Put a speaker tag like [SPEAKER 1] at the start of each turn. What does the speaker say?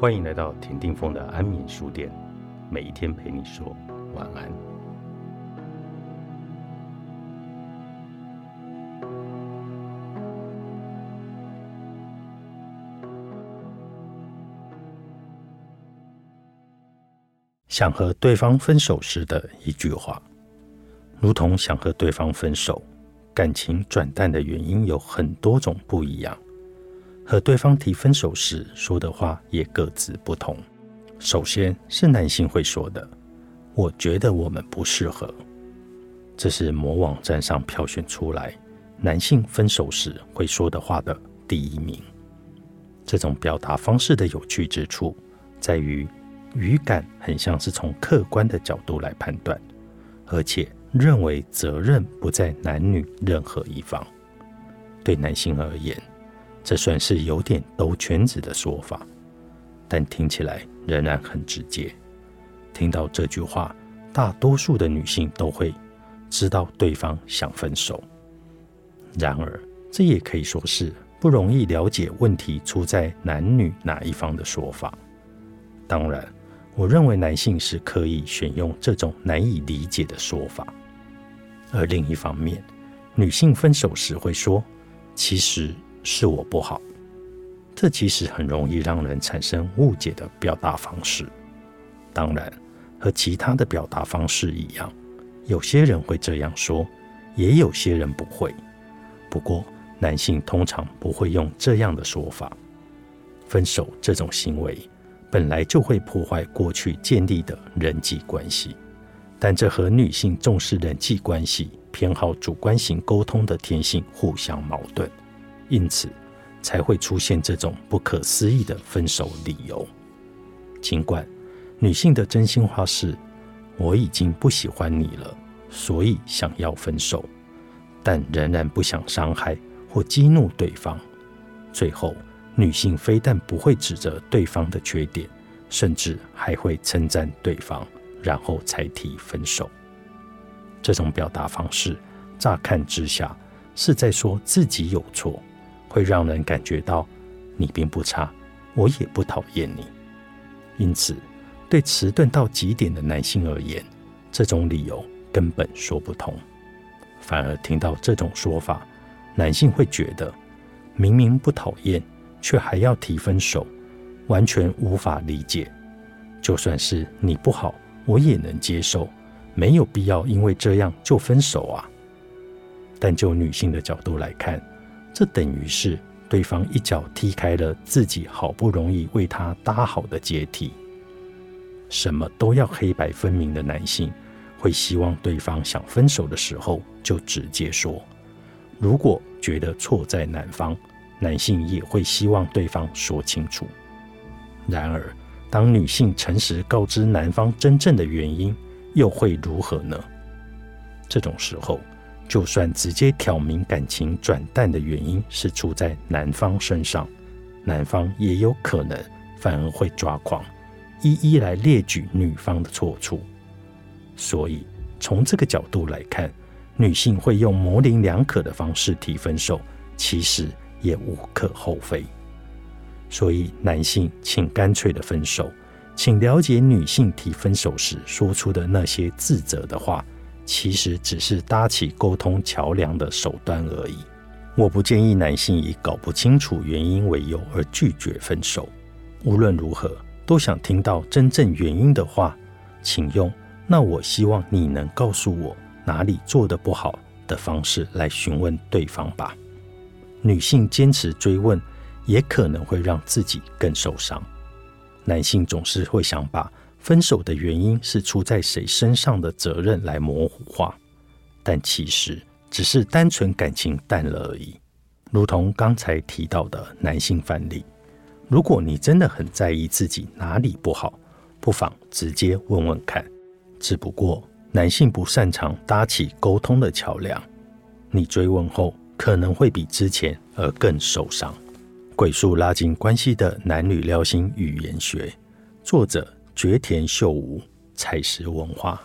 [SPEAKER 1] 欢迎来到田定峰的安眠书店，每一天陪你说晚安。想和对方分手时的一句话，如同想和对方分手，感情转淡的原因有很多种不一样。和对方提分手时说的话也各自不同。首先是男性会说的：“我觉得我们不适合。”这是某网站上票选出来男性分手时会说的话的第一名。这种表达方式的有趣之处在于，语感很像是从客观的角度来判断，而且认为责任不在男女任何一方。对男性而言，这算是有点兜圈子的说法，但听起来仍然很直接。听到这句话，大多数的女性都会知道对方想分手。然而，这也可以说是不容易了解问题出在男女哪一方的说法。当然，我认为男性是可以选用这种难以理解的说法。而另一方面，女性分手时会说：“其实。”是我不好，这其实很容易让人产生误解的表达方式。当然，和其他的表达方式一样，有些人会这样说，也有些人不会。不过，男性通常不会用这样的说法。分手这种行为本来就会破坏过去建立的人际关系，但这和女性重视人际关系、偏好主观型沟通的天性互相矛盾。因此，才会出现这种不可思议的分手理由。尽管女性的真心话是“我已经不喜欢你了，所以想要分手”，但仍然不想伤害或激怒对方。最后，女性非但不会指责对方的缺点，甚至还会称赞对方，然后才提分手。这种表达方式，乍看之下是在说自己有错。会让人感觉到你并不差，我也不讨厌你。因此，对迟钝到极点的男性而言，这种理由根本说不通。反而听到这种说法，男性会觉得明明不讨厌，却还要提分手，完全无法理解。就算是你不好，我也能接受，没有必要因为这样就分手啊。但就女性的角度来看，这等于是对方一脚踢开了自己好不容易为他搭好的阶梯。什么都要黑白分明的男性，会希望对方想分手的时候就直接说。如果觉得错在男方，男性也会希望对方说清楚。然而，当女性诚实告知男方真正的原因，又会如何呢？这种时候。就算直接挑明感情转淡的原因是出在男方身上，男方也有可能反而会抓狂，一一来列举女方的错处。所以从这个角度来看，女性会用模棱两可的方式提分手，其实也无可厚非。所以男性请干脆的分手，请了解女性提分手时说出的那些自责的话。其实只是搭起沟通桥梁的手段而已。我不建议男性以搞不清楚原因为由而拒绝分手。无论如何，都想听到真正原因的话，请用“那我希望你能告诉我哪里做的不好”的方式来询问对方吧。女性坚持追问，也可能会让自己更受伤。男性总是会想把。分手的原因是出在谁身上的责任来模糊化，但其实只是单纯感情淡了而已。如同刚才提到的男性范例，如果你真的很在意自己哪里不好，不妨直接问问看。只不过男性不擅长搭起沟通的桥梁，你追问后可能会比之前而更受伤。鬼术拉近关系的男女撩心语言学，作者。绝田秀吾，采石文化。